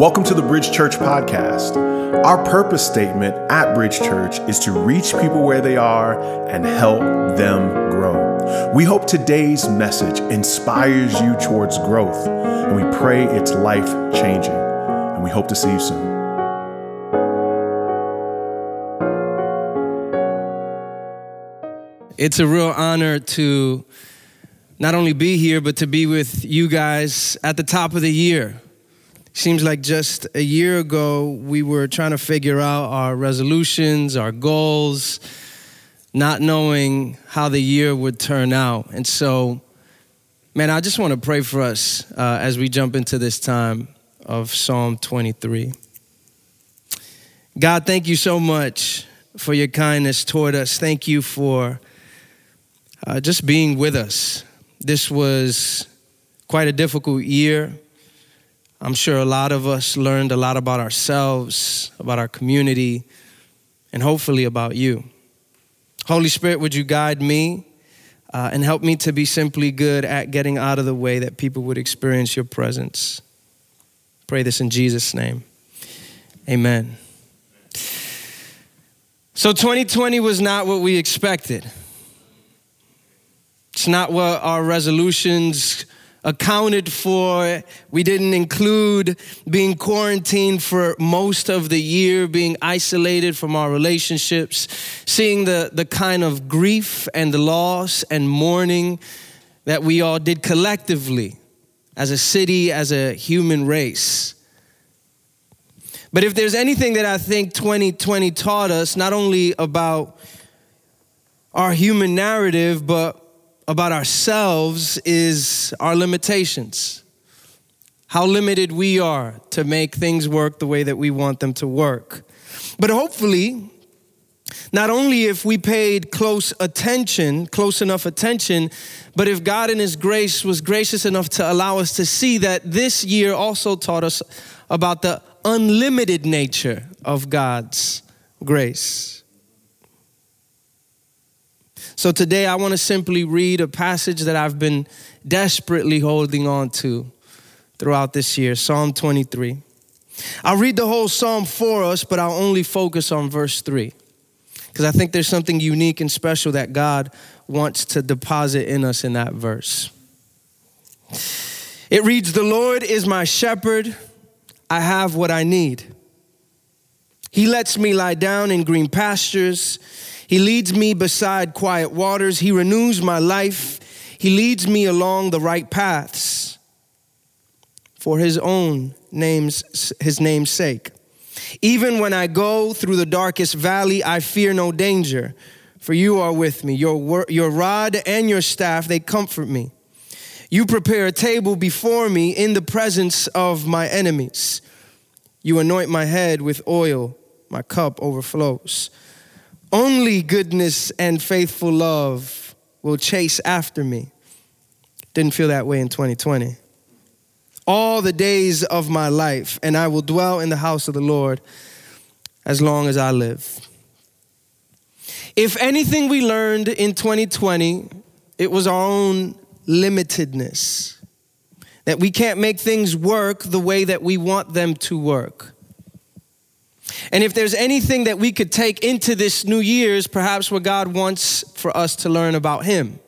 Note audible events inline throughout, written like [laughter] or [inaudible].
Welcome to the Bridge Church podcast. Our purpose statement at Bridge Church is to reach people where they are and help them grow. We hope today's message inspires you towards growth, and we pray it's life changing. And we hope to see you soon. It's a real honor to not only be here, but to be with you guys at the top of the year. Seems like just a year ago, we were trying to figure out our resolutions, our goals, not knowing how the year would turn out. And so, man, I just want to pray for us uh, as we jump into this time of Psalm 23. God, thank you so much for your kindness toward us. Thank you for uh, just being with us. This was quite a difficult year. I'm sure a lot of us learned a lot about ourselves, about our community, and hopefully about you. Holy Spirit, would you guide me uh, and help me to be simply good at getting out of the way that people would experience your presence? Pray this in Jesus' name. Amen. So 2020 was not what we expected. It's not what our resolutions accounted for. We didn't include being quarantined for most of the year, being isolated from our relationships, seeing the, the kind of grief and the loss and mourning that we all did collectively as a city, as a human race. But if there's anything that I think 2020 taught us, not only about our human narrative, but about ourselves is our limitations. How limited we are to make things work the way that we want them to work. But hopefully, not only if we paid close attention, close enough attention, but if God in His grace was gracious enough to allow us to see that this year also taught us about the unlimited nature of God's grace. So today I want to simply read a passage that I've been desperately holding on to throughout this year Psalm 23. I'll read the whole psalm for us, but I'll only focus on verse 3 because I think there's something unique and special that God wants to deposit in us in that verse. It reads, The Lord is my shepherd, I have what I need. He lets me lie down in green pastures. He leads me beside quiet waters. He renews my life. He leads me along the right paths for his own name's his name's sake. Even when I go through the darkest valley, I fear no danger, for you are with me. Your, your rod and your staff, they comfort me. You prepare a table before me in the presence of my enemies. You anoint my head with oil, my cup overflows. Only goodness and faithful love will chase after me. Didn't feel that way in 2020. All the days of my life, and I will dwell in the house of the Lord as long as I live. If anything we learned in 2020, it was our own limitedness. That we can't make things work the way that we want them to work. And if there's anything that we could take into this new year's, perhaps what God wants for us to learn about Him.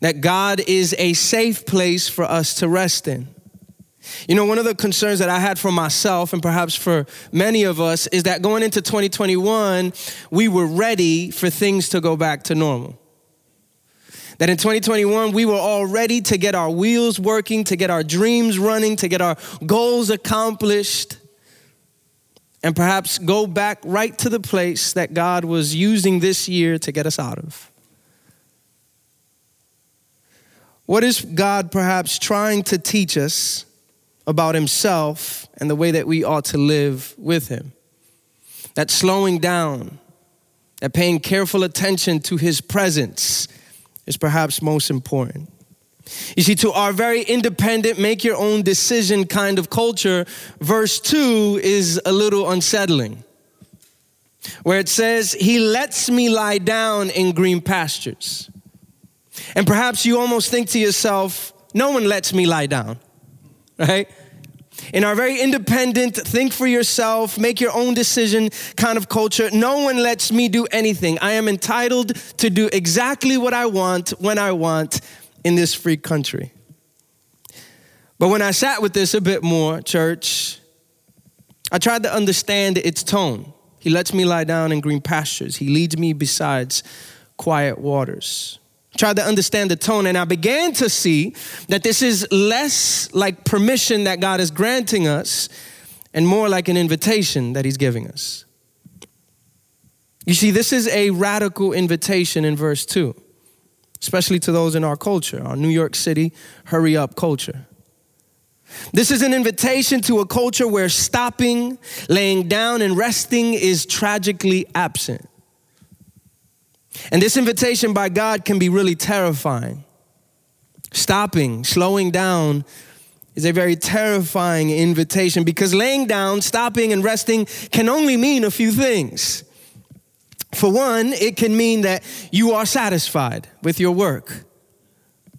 That God is a safe place for us to rest in. You know, one of the concerns that I had for myself and perhaps for many of us is that going into 2021, we were ready for things to go back to normal. That in 2021, we were all ready to get our wheels working, to get our dreams running, to get our goals accomplished and perhaps go back right to the place that God was using this year to get us out of? What is God perhaps trying to teach us about Himself and the way that we ought to live with Him? That slowing down, that paying careful attention to His presence is perhaps most important. You see, to our very independent, make your own decision kind of culture, verse 2 is a little unsettling. Where it says, He lets me lie down in green pastures. And perhaps you almost think to yourself, No one lets me lie down, right? In our very independent, think for yourself, make your own decision kind of culture, no one lets me do anything. I am entitled to do exactly what I want when I want in this free country. But when I sat with this a bit more, church, I tried to understand its tone. He lets me lie down in green pastures, He leads me besides quiet waters I tried to understand the tone, and I began to see that this is less like permission that God is granting us and more like an invitation that He's giving us. You see, this is a radical invitation in verse 2, especially to those in our culture, our New York City hurry up culture. This is an invitation to a culture where stopping, laying down, and resting is tragically absent. And this invitation by God can be really terrifying. Stopping, slowing down is a very terrifying invitation because laying down, stopping, and resting can only mean a few things. For one, it can mean that you are satisfied with your work,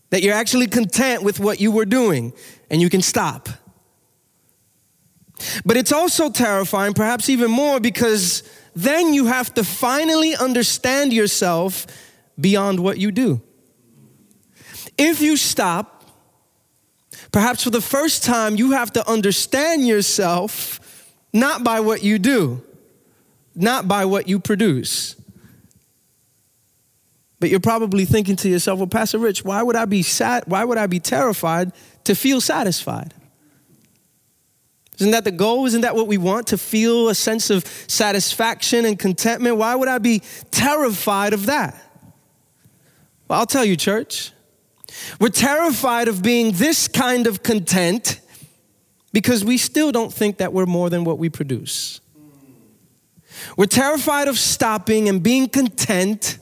that you're actually content with what you were doing, and you can stop. But it's also terrifying, perhaps even more, because then you have to finally understand yourself beyond what you do. If you stop, perhaps for the first time, you have to understand yourself not by what you do, not by what you produce. But you're probably thinking to yourself, well, Pastor Rich, why would I be sad? Why would I be terrified to feel satisfied? Isn't that the goal? Isn't that what we want? To feel a sense of satisfaction and contentment? Why would I be terrified of that? Well, I'll tell you, church. We're terrified of being this kind of content because we still don't think that we're more than what we produce. We're terrified of stopping and being content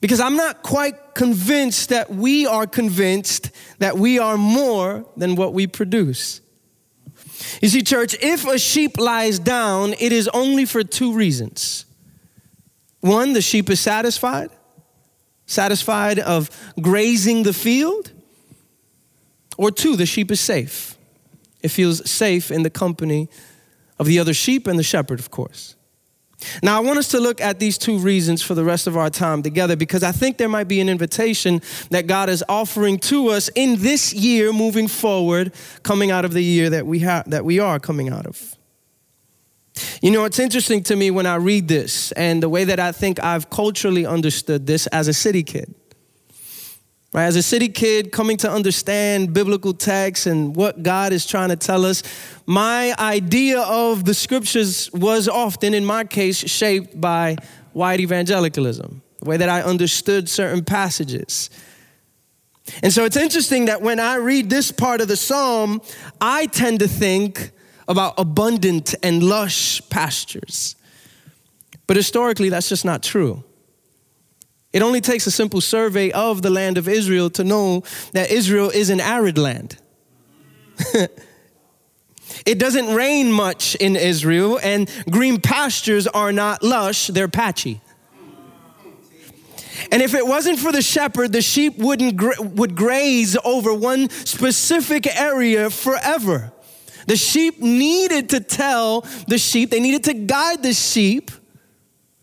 because I'm not quite convinced that we are convinced that we are more than what we produce. You see, church, if a sheep lies down, it is only for two reasons. One, the sheep is satisfied, satisfied of grazing the field. Or two, the sheep is safe. It feels safe in the company of the other sheep and the shepherd, of course. Now, I want us to look at these two reasons for the rest of our time together because I think there might be an invitation that God is offering to us in this year moving forward, coming out of the year that we, have that we are coming out of. You know, it's interesting to me when I read this and the way that I think I've culturally understood this as a city kid. Right? As a city kid coming to understand biblical texts and what God is trying to tell us, my idea of the scriptures was often, in my case, shaped by white evangelicalism, the way that I understood certain passages. And so it's interesting that when I read this part of the psalm, I tend to think about abundant and lush pastures. But historically, that's just not true. It only takes a simple survey of the land of Israel to know that Israel is an arid land. [laughs] it doesn't rain much in Israel, and green pastures are not lush, they're patchy. And if it wasn't for the shepherd, the sheep wouldn't gra- would graze over one specific area forever. The sheep needed to tell the sheep, they needed to guide the sheep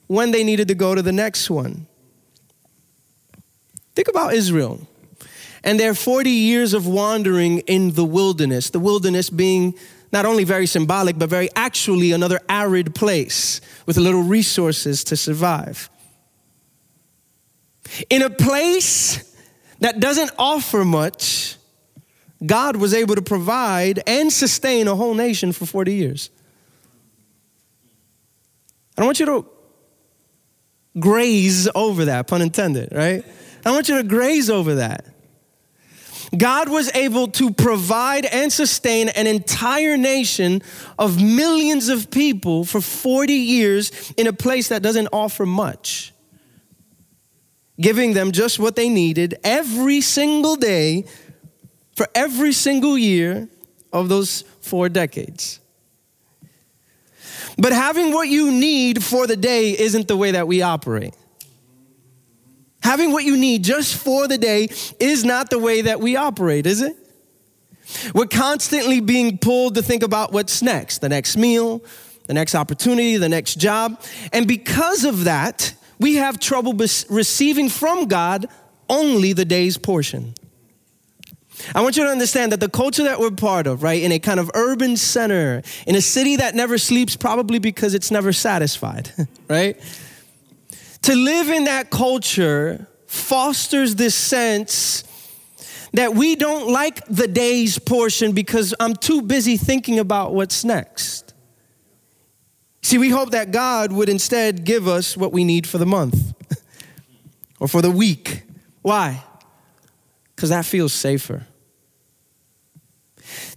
when they needed to go to the next one. Think about Israel and their 40 years of wandering in the wilderness, the wilderness being not only very symbolic, but very actually another arid place with little resources to survive. In a place that doesn't offer much, God was able to provide and sustain a whole nation for 40 years. I don't want you to graze over that, pun intended, right? I want you to graze over that. God was able to provide and sustain an entire nation of millions of people for 40 years in a place that doesn't offer much, giving them just what they needed every single day for every single year of those four decades. But having what you need for the day isn't the way that we operate. Having what you need just for the day is not the way that we operate, is it? We're constantly being pulled to think about what's next the next meal, the next opportunity, the next job. And because of that, we have trouble receiving from God only the day's portion. I want you to understand that the culture that we're part of, right, in a kind of urban center, in a city that never sleeps, probably because it's never satisfied, [laughs] right? To live in that culture fosters this sense that we don't like the day's portion because I'm too busy thinking about what's next. See, we hope that God would instead give us what we need for the month [laughs] or for the week. Why? Because that feels safer.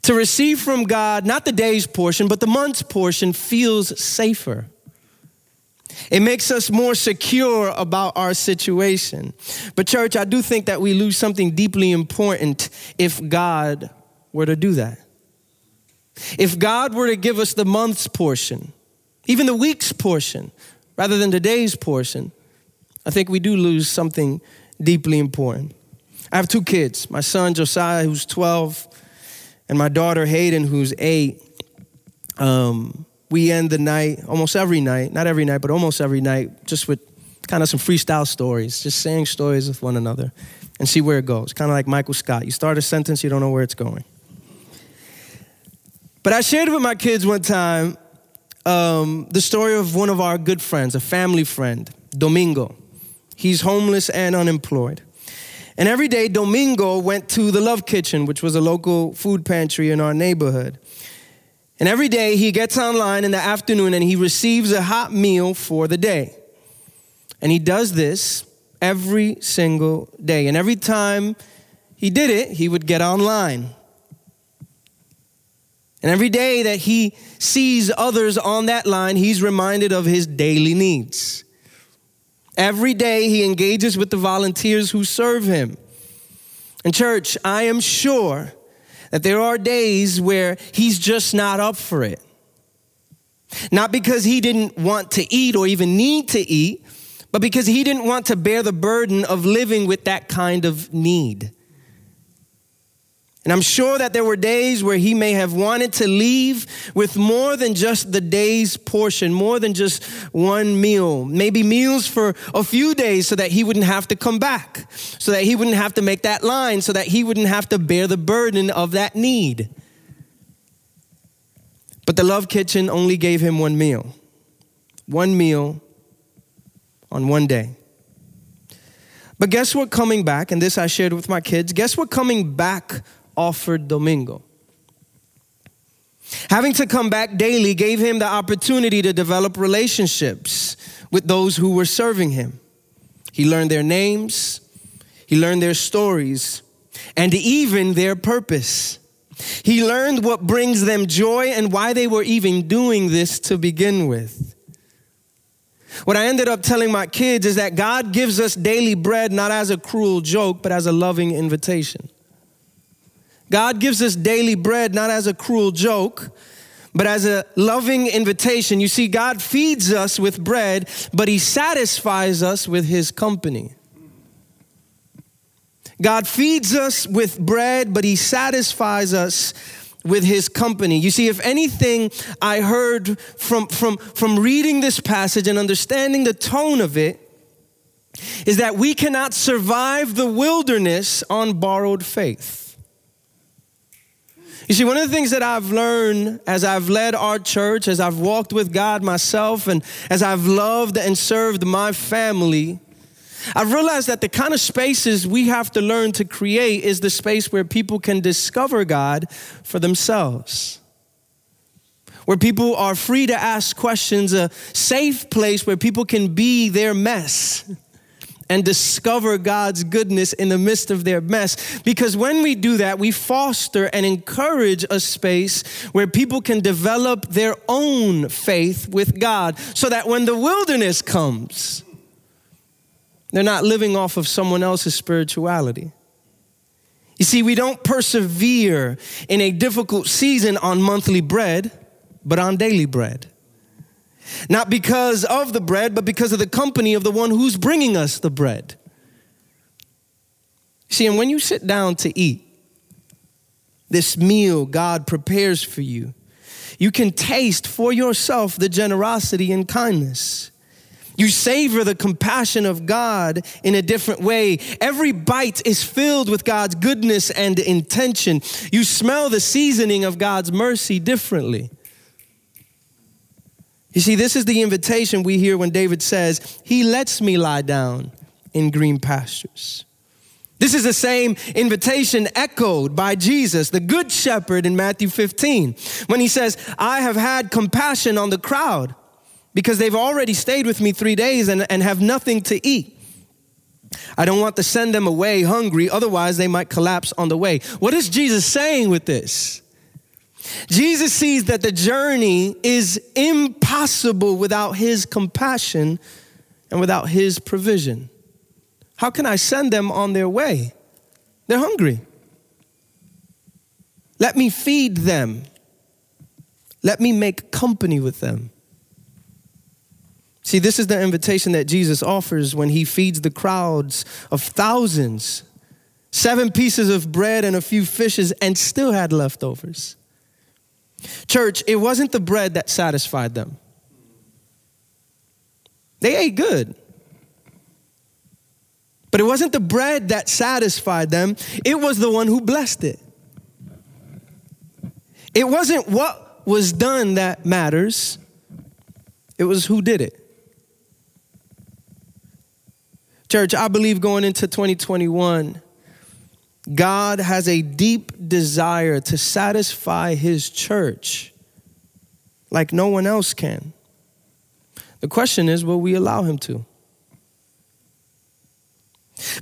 To receive from God, not the day's portion, but the month's portion, feels safer. It makes us more secure about our situation. But, church, I do think that we lose something deeply important if God were to do that. If God were to give us the month's portion, even the week's portion, rather than today's portion, I think we do lose something deeply important. I have two kids my son Josiah, who's 12, and my daughter Hayden, who's eight. Um, we end the night, almost every night, not every night, but almost every night, just with kind of some freestyle stories, just saying stories with one another and see where it goes. Kind of like Michael Scott. You start a sentence, you don't know where it's going. But I shared with my kids one time um, the story of one of our good friends, a family friend, Domingo. He's homeless and unemployed. And every day, Domingo went to the Love Kitchen, which was a local food pantry in our neighborhood. And every day he gets online in the afternoon and he receives a hot meal for the day. And he does this every single day. And every time he did it, he would get online. And every day that he sees others on that line, he's reminded of his daily needs. Every day he engages with the volunteers who serve him. And, church, I am sure that there are days where he's just not up for it. Not because he didn't want to eat or even need to eat, but because he didn't want to bear the burden of living with that kind of need. And I'm sure that there were days where he may have wanted to leave with more than just the day's portion, more than just one meal, maybe meals for a few days so that he wouldn't have to come back, so that he wouldn't have to make that line, so that he wouldn't have to bear the burden of that need. But the Love Kitchen only gave him one meal, one meal on one day. But guess what coming back, and this I shared with my kids, guess what coming back offered Domingo. Having to come back daily gave him the opportunity to develop relationships with those who were serving him. He learned their names, he learned their stories, and even their purpose. He learned what brings them joy and why they were even doing this to begin with. What I ended up telling my kids is that God gives us daily bread not as a cruel joke, but as a loving invitation. God gives us daily bread not as a cruel joke, but as a loving invitation. You see, God feeds us with bread, but He satisfies us with His company. God feeds us with bread, but He satisfies us with His company. You see, if anything I heard from, from, from reading this passage and understanding the tone of it, is that we cannot survive the wilderness on borrowed faith. You see, one of the things that I've learned as I've led our church, as I've walked with God myself, and as I've loved and served my family, I've realized that the kind of spaces we have to learn to create is the space where people can discover God for themselves. Where people are free to ask questions, a safe place where people can be their mess [laughs] and discover God's goodness in the midst of their mess. Because when we do that, we foster and encourage a space where people can develop their own faith with God so that when the wilderness comes, they're not living off of someone else's spirituality. You see, we don't persevere in a difficult season on monthly bread, but on daily bread. Not because of the bread, but because of the company of the one who's bringing us the bread. See, and when you sit down to eat, this meal God prepares for you. You can taste for yourself the generosity and kindness. You savor the compassion of God in a different way. Every bite is filled with God's goodness and intention. You smell the seasoning of God's mercy differently. You see, this is the invitation we hear when David says, He lets me lie down in green pastures. This is the same invitation echoed by Jesus, the Good Shepherd, in Matthew 15, when he says, I have had compassion on the crowd because they've already stayed with me three days and, and have nothing to eat. I don't want to send them away hungry, otherwise, they might collapse on the way. What is Jesus saying with this? Jesus sees that the journey is impossible without his compassion and without his provision. How can I send them on their way? They're hungry. Let me feed them. Let me make company with them. See, this is the invitation that Jesus offers when he feeds the crowds of thousands. Seven pieces of bread and a few fishes, and still had leftovers. Church, it wasn't the bread that satisfied them. They ate good. But it wasn't the bread that satisfied them, it was the one who blessed it. It wasn't what was done that matters, it was who did it. Church, I believe going into 2021, God has a deep desire to satisfy his church like no one else can. The question is will we allow him to?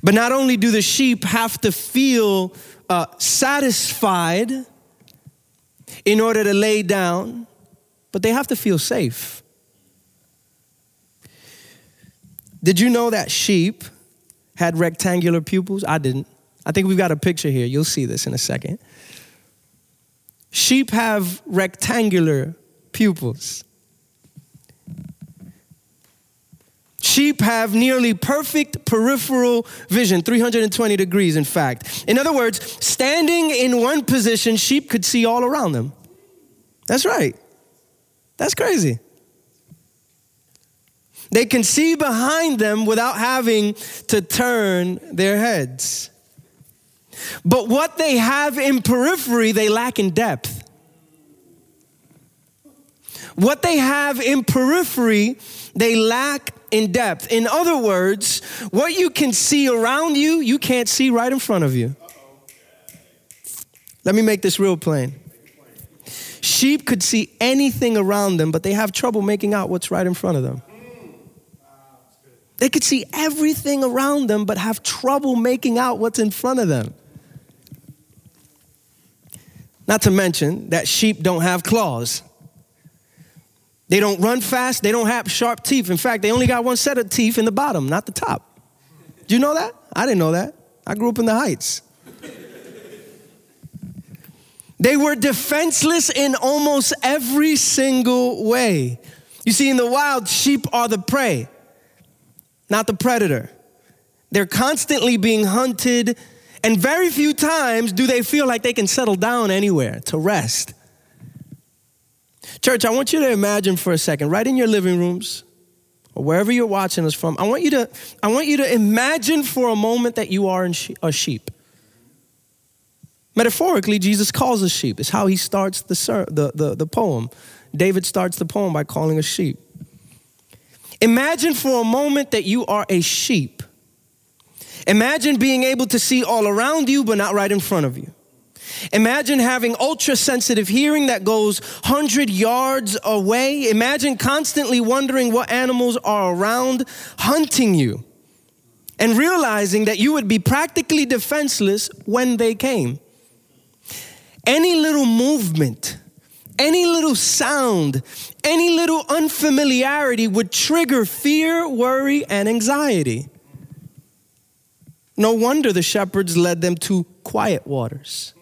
But not only do the sheep have to feel uh, satisfied in order to lay down, but they have to feel safe. Did you know that sheep had rectangular pupils? I didn't. I think we've got a picture here. You'll see this in a second. Sheep have rectangular pupils. Sheep have nearly perfect peripheral vision, 320 degrees, in fact. In other words, standing in one position, sheep could see all around them. That's right. That's crazy. They can see behind them without having to turn their heads. But what they have in periphery, they lack in depth. What they have in periphery, they lack in depth. In other words, what you can see around you, you can't see right in front of you. Let me make this real plain. Sheep could see anything around them, but they have trouble making out what's right in front of them. They could see everything around them, but have trouble making out what's in front of them. Not to mention that sheep don't have claws. They don't run fast, they don't have sharp teeth. In fact, they only got one set of teeth in the bottom, not the top. Do you know that? I didn't know that. I grew up in the heights. They were defenseless in almost every single way. You see, in the wild, sheep are the prey, not the predator. They're constantly being hunted, and very few times do they feel like they can settle down anywhere to rest. Church, I want you to imagine for a second, right in your living rooms or wherever you're watching us from, I want you to, I want you to imagine for a moment that you are a sheep. Metaphorically, Jesus calls us sheep. It's how he starts the, the, the, the poem. David starts the poem by calling us sheep. Imagine for a moment that you are a sheep. Imagine being able to see all around you, but not right in front of you. Imagine having ultra sensitive hearing that goes 100 yards away. Imagine constantly wondering what animals are around hunting you and realizing that you would be practically defenseless when they came. Any little movement, any little sound, any little unfamiliarity would trigger fear, worry, and anxiety. No wonder the shepherds led them to quiet waters.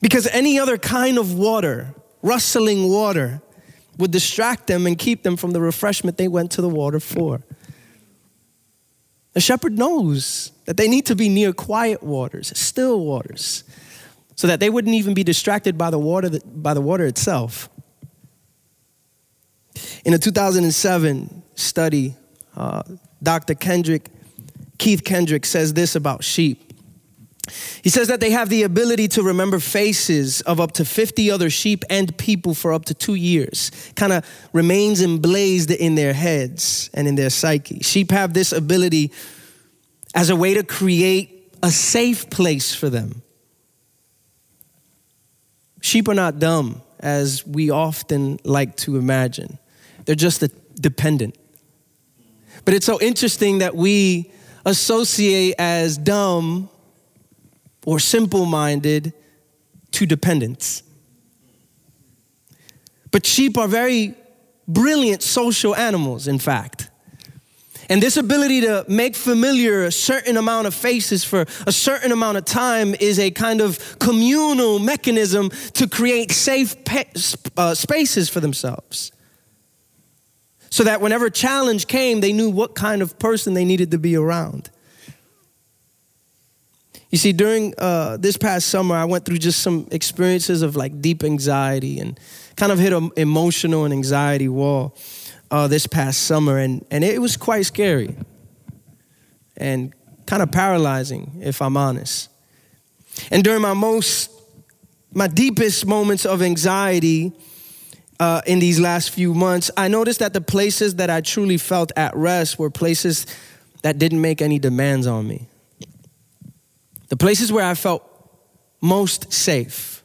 Because any other kind of water, rustling water, would distract them and keep them from the refreshment they went to the water for. The shepherd knows that they need to be near quiet waters, still waters, so that they wouldn't even be distracted by the water, by the water itself. In a 2007 study, uh, Dr. Kendrick, Keith Kendrick says this about sheep. He says that they have the ability to remember faces of up to 50 other sheep and people for up to two years. Kind of remains emblazed in their heads and in their psyche. Sheep have this ability as a way to create a safe place for them. Sheep are not dumb, as we often like to imagine, they're just dependent. But it's so interesting that we associate as dumb or simple minded to dependence. But sheep are very brilliant social animals, in fact. And this ability to make familiar a certain amount of faces for a certain amount of time is a kind of communal mechanism to create safe pe- uh, spaces for themselves. So that whenever challenge came, they knew what kind of person they needed to be around. You see, during uh, this past summer, I went through just some experiences of like deep anxiety and kind of hit an emotional and anxiety wall uh, this past summer, and, and it was quite scary and kind of paralyzing, if I'm honest. And during my most, my deepest moments of anxiety uh, in these last few months, I noticed that the places that I truly felt at rest were places that didn't make any demands on me. The places where I felt most safe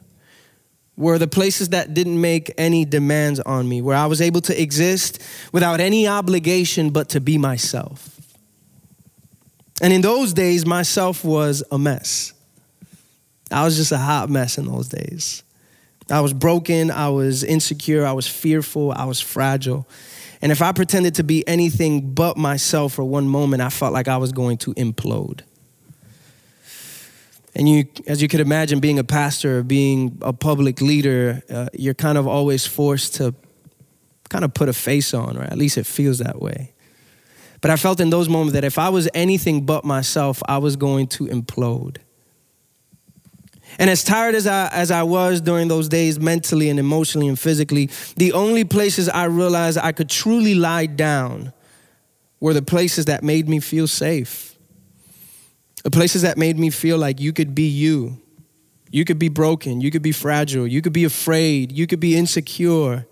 were the places that didn't make any demands on me, where I was able to exist without any obligation but to be myself. And in those days, myself was a mess. I was just a hot mess in those days. I was broken, I was insecure, I was fearful, I was fragile. And if I pretended to be anything but myself for one moment, I felt like I was going to implode. And you, as you could imagine, being a pastor, being a public leader, uh, you're kind of always forced to kind of put a face on, or at least it feels that way. But I felt in those moments that if I was anything but myself, I was going to implode. And as tired as I, as I was during those days, mentally and emotionally and physically, the only places I realized I could truly lie down were the places that made me feel safe the places that made me feel like you could be you. You could be broken. You could be fragile. You could be afraid. You could be insecure.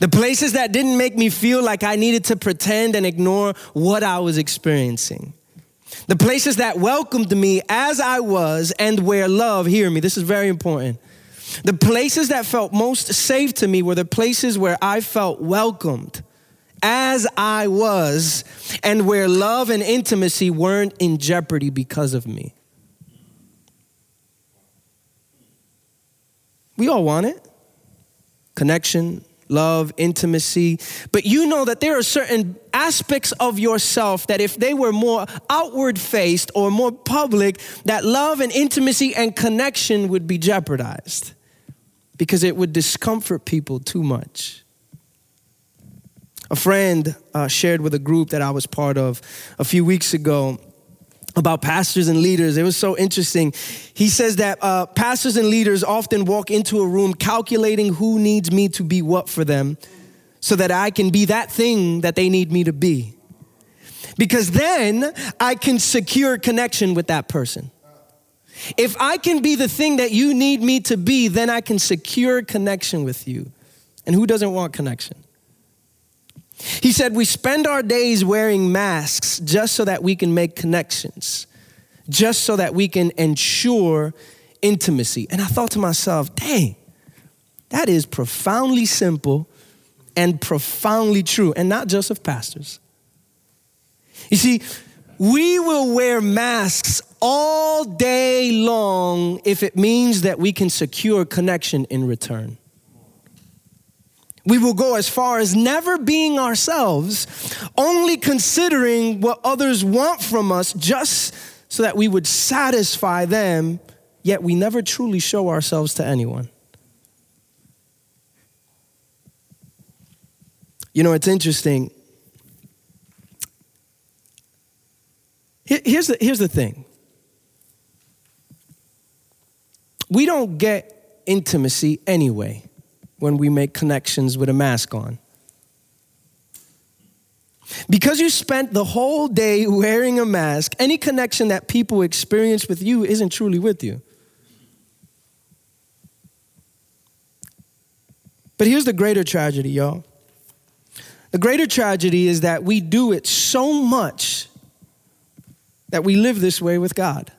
The places that didn't make me feel like I needed to pretend and ignore what I was experiencing. The places that welcomed me as I was and where love, hear me, this is very important. The places that felt most safe to me were the places where I felt welcomed as I was, and where love and intimacy weren't in jeopardy because of me. We all want it connection, love, intimacy. But you know that there are certain aspects of yourself that if they were more outward faced or more public, that love and intimacy and connection would be jeopardized because it would discomfort people too much. A friend uh, shared with a group that I was part of a few weeks ago about pastors and leaders. It was so interesting. He says that uh, pastors and leaders often walk into a room calculating who needs me to be what for them so that I can be that thing that they need me to be. Because then I can secure connection with that person. If I can be the thing that you need me to be, then I can secure connection with you. And who doesn't want connection? He said, We spend our days wearing masks just so that we can make connections, just so that we can ensure intimacy. And I thought to myself, dang, that is profoundly simple and profoundly true, and not just of pastors. You see, we will wear masks all day long if it means that we can secure connection in return. We will go as far as never being ourselves, only considering what others want from us just so that we would satisfy them, yet we never truly show ourselves to anyone. You know, it's interesting. Here's the, here's the thing We don't get intimacy anyway when we make connections with a mask on. Because you spent the whole day wearing a mask, any connection that people experience with you isn't truly with you. But here's the greater tragedy, y'all. The greater tragedy is that we do it so much that we live this way with God.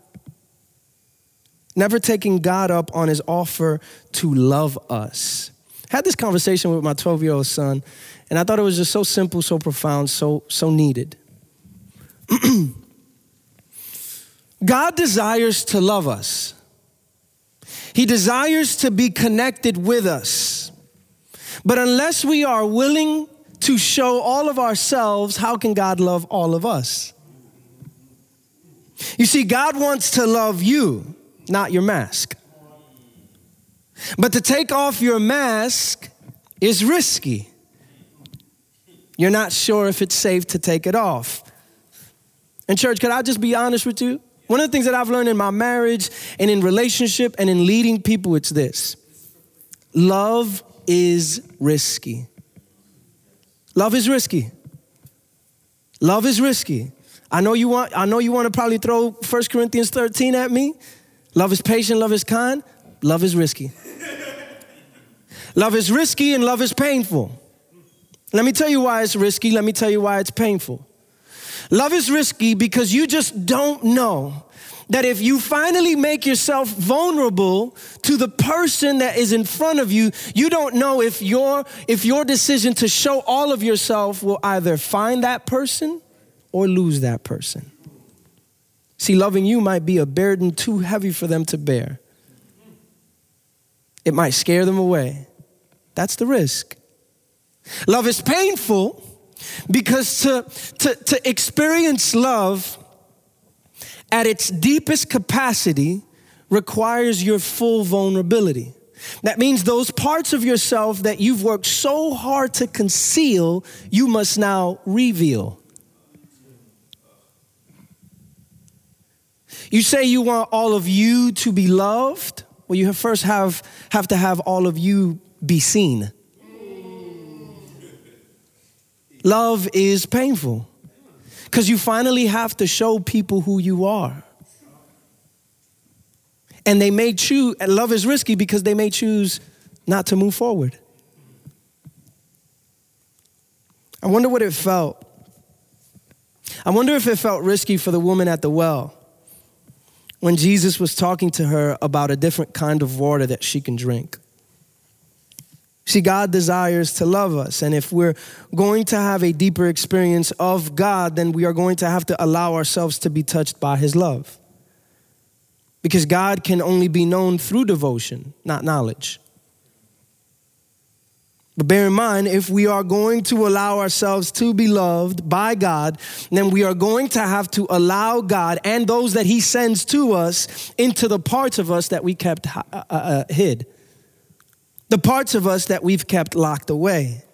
Never taking God up on his offer to love us. Had this conversation with my 12 year old son, and I thought it was just so simple, so profound, so, so needed. [clears throat] God desires to love us. He desires to be connected with us. But unless we are willing to show all of ourselves, how can God love all of us? You see, God wants to love you, not your mask. But to take off your mask is risky. You're not sure if it's safe to take it off. And, church, could I just be honest with you? One of the things that I've learned in my marriage and in relationship and in leading people, it's this love is risky. Love is risky. Love is risky. I know you want I know you want to probably throw 1 Corinthians 13 at me. Love is patient, love is kind, love is risky. love is risky and love is painful. Let me tell you why it's risky. Let me tell you why it's painful. Love is risky because you just don't know that if you finally make yourself vulnerable to the person that is in front of you, you don't know if your if your decision to show all of yourself will either find that person or lose that person. See, loving you might be a burden too heavy for them to bear. It might scare them away. That's the risk. Love is painful because to, to, to experience love at its deepest capacity requires your full vulnerability. That means those parts of yourself that you've worked so hard to conceal, you must now reveal. You say you want all of you to be loved. Well, you first have, have to have all of you be seen. Love is painful because you finally have to show people who you are. And they may choose, love is risky because they may choose not to move forward. I wonder what it felt. I wonder if it felt risky for the woman at the well when Jesus was talking to her about a different kind of water that she can drink. See, God desires to love us. And if we're going to have a deeper experience of God, then we are going to have to allow ourselves to be touched by His love. Because God can only be known through devotion, not knowledge. But bear in mind, if we are going to allow ourselves to be loved by God, then we are going to have to allow God and those that He sends to us into the parts of us that we kept uh, uh, uh hid the parts of us that we've kept locked away.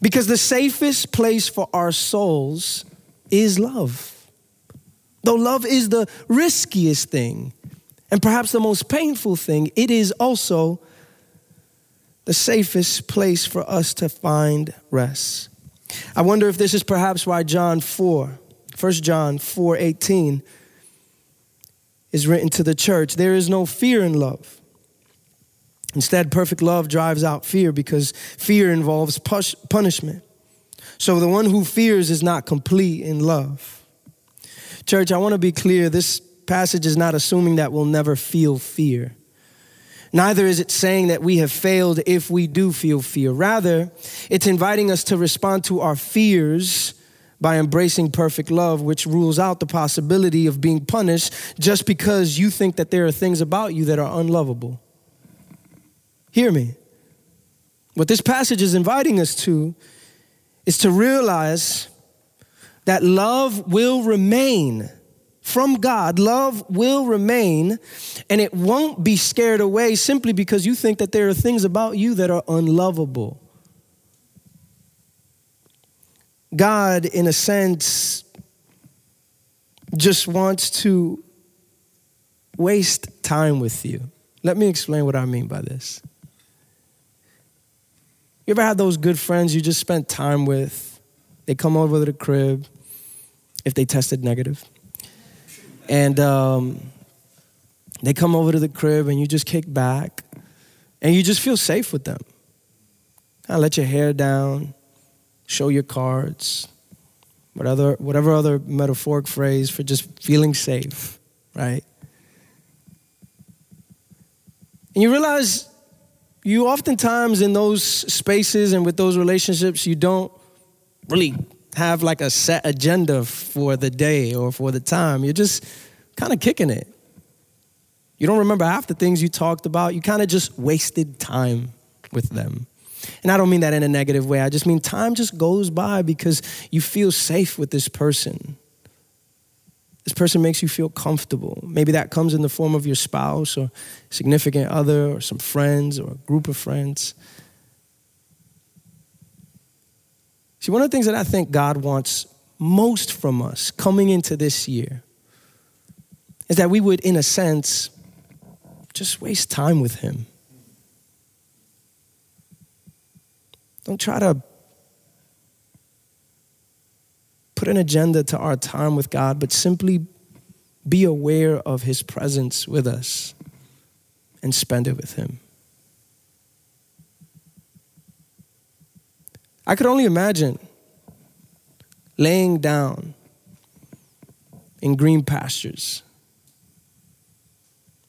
Because the safest place for our souls is love. Though love is the riskiest thing and perhaps the most painful thing, it is also the safest place for us to find rest. I wonder if this is perhaps why John 4, 1 John 4 18, is written to the church. There is no fear in love Instead, perfect love drives out fear because fear involves punishment. So the one who fears is not complete in love. Church, I want to be clear this passage is not assuming that we'll never feel fear. Neither is it saying that we have failed if we do feel fear. Rather, it's inviting us to respond to our fears by embracing perfect love, which rules out the possibility of being punished just because you think that there are things about you that are unlovable. Hear me. What this passage is inviting us to is to realize that love will remain from God. Love will remain, and it won't be scared away simply because you think that there are things about you that are unlovable. God, in a sense, just wants to waste time with you. Let me explain what I mean by this. You ever had those good friends you just spent time with? They come over to the crib if they tested negative. And um, they come over to the crib and you just kick back and you just feel safe with them. I let your hair down, show your cards, whatever, whatever other metaphoric phrase for just feeling safe, right? And you realize you oftentimes in those spaces and with those relationships, you don't really have like a set agenda for the day or for the time. You're just kind of kicking it. You don't remember half the things you talked about. You kind of just wasted time with them. And I don't mean that in a negative way. I just mean time just goes by because you feel safe with this person. This person makes you feel comfortable. Maybe that comes in the form of your spouse or significant other or some friends or a group of friends. See, one of the things that I think God wants most from us coming into this year is that we would, in a sense, just waste time with Him. Don't try to put an agenda to our time with God, but simply be aware of His presence with us and spend it with Him. I could only imagine laying down in green pastures,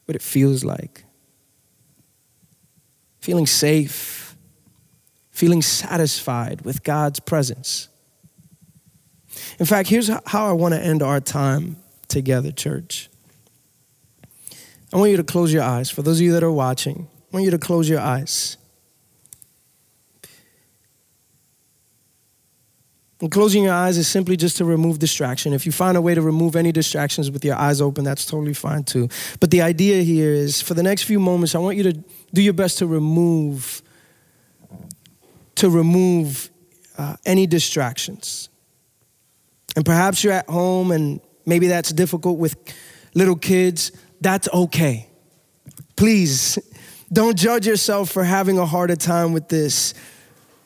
what it feels like. Feeling safe, feeling satisfied with God's presence. In fact, here's how I want to end our time together, church. I want you to close your eyes. For those of you that are watching, I want you to close your eyes. And closing your eyes is simply just to remove distraction. If you find a way to remove any distractions with your eyes open, that's totally fine too. But the idea here is for the next few moments, I want you to do your best to remove to remove uh, any distractions. And perhaps you're at home and maybe that's difficult with little kids. That's okay. Please don't judge yourself for having a harder time with this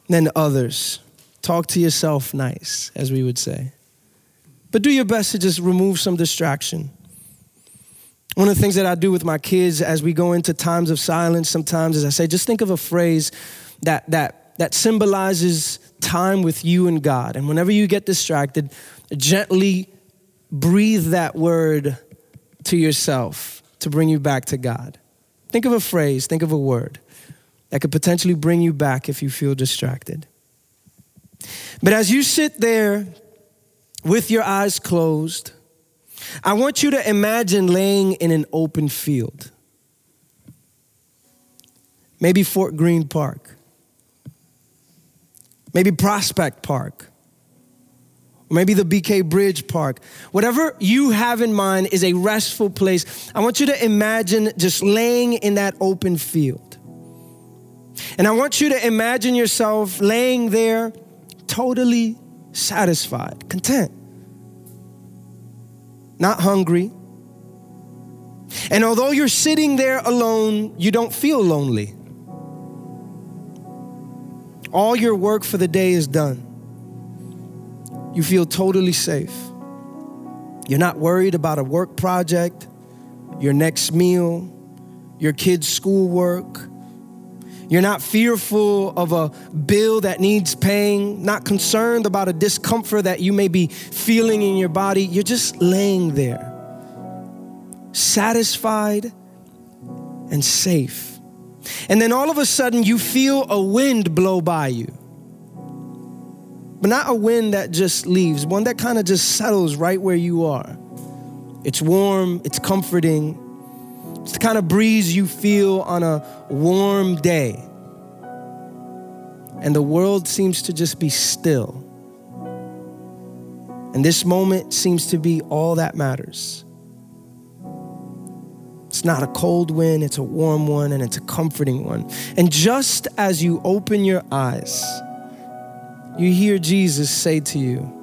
than others. Talk to yourself nice, as we would say. But do your best to just remove some distraction. One of the things that I do with my kids as we go into times of silence sometimes is I say, just think of a phrase that, that, that symbolizes time with you and God. And whenever you get distracted, gently breathe that word to yourself to bring you back to God. Think of a phrase, think of a word that could potentially bring you back if you feel distracted. But as you sit there with your eyes closed, I want you to imagine laying in an open field. Maybe Fort Greene Park. Maybe Prospect Park. Maybe the BK Bridge Park. Whatever you have in mind is a restful place. I want you to imagine just laying in that open field. And I want you to imagine yourself laying there totally satisfied, content, not hungry. And although you're sitting there alone, you don't feel lonely. All your work for the day is done. You feel totally safe. You're not worried about a work project, your next meal, your kids' schoolwork, you're not fearful of a bill that needs paying, not concerned about a discomfort that you may be feeling in your body. You're just laying there, satisfied and safe. And then all of a sudden, you feel a wind blow by you. But not a wind that just leaves, one that kind of just settles right where you are. It's warm, it's comforting, it's the kind of breeze you feel on a warm day. And the world seems to just be still. And this moment seems to be all that matters. It's not a cold wind, it's a warm one, and it's a comforting one. And just as you open your eyes, you hear Jesus say to you,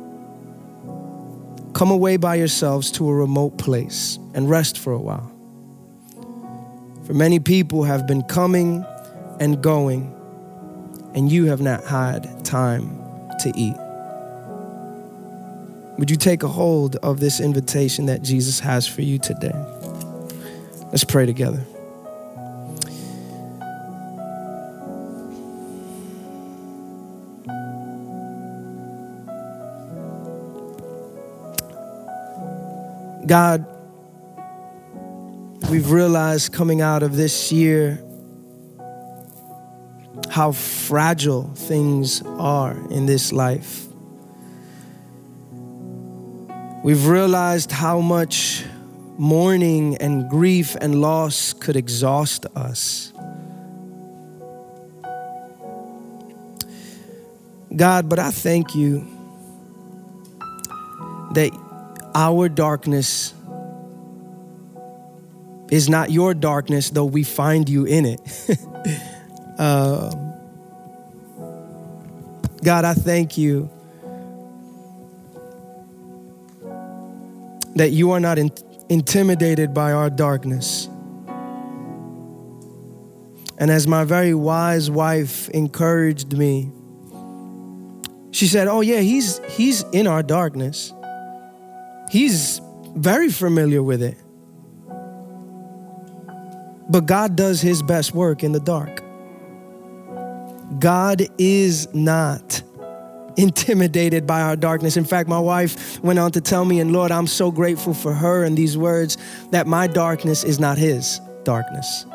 Come away by yourselves to a remote place and rest for a while. For many people have been coming and going, and you have not had time to eat. Would you take a hold of this invitation that Jesus has for you today? Let's pray together. God, we've realized coming out of this year how fragile things are in this life. We've realized how much mourning and grief and loss could exhaust us. God, but I thank you that our darkness is not your darkness, though we find you in it. uh, [laughs] God, I thank you that you are not in- intimidated by our darkness. And as my very wise wife encouraged me, she said, "Oh yeah, he's he's in our darkness. He's very familiar with it. But God does his best work in the dark. God is not [laughs] intimidated by our darkness. In fact, my wife went on to tell me, and Lord, I'm so grateful for her and these words that my darkness is not his darkness.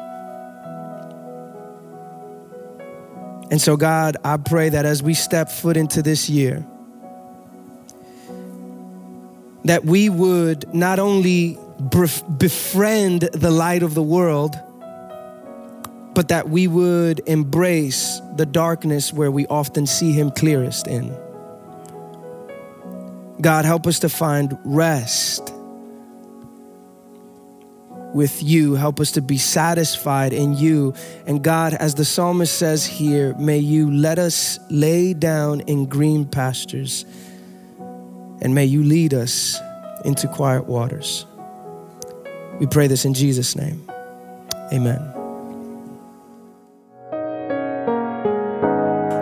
And so, God, I pray that as we step foot into this year, that we would not only befriend the light of the world, but that we would embrace the darkness where we often see Him clearest in. God, help us to find rest with you. Help us to be satisfied in you. And God, as the psalmist says here, may you let us lay down in green pastures and may you lead us into quiet waters. We pray this in Jesus' name. Amen.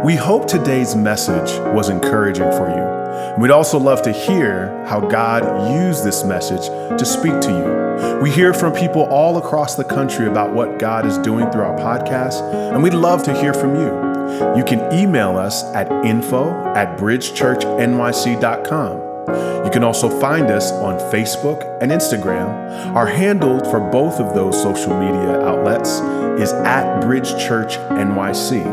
We hope today's message was encouraging for you. We'd also love to hear how God used this message to speak to you. We hear from people all across the country about what God is doing through our podcast, and we'd love to hear from you. You can email us at info at bridgechurchnyc.com. You can also find us on Facebook and Instagram. Our handle for both of those social media outlets is at Bridge Church NYC.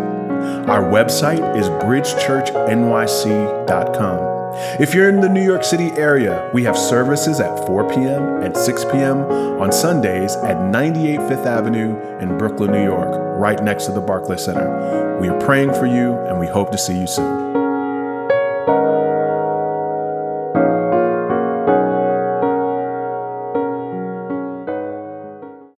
Our website is bridgechurchnyc.com. If you're in the New York City area, we have services at 4 p.m. and 6 p.m. on Sundays at 98 Fifth Avenue in Brooklyn, New York, right next to the Barclay Center. We are praying for you and we hope to see you soon.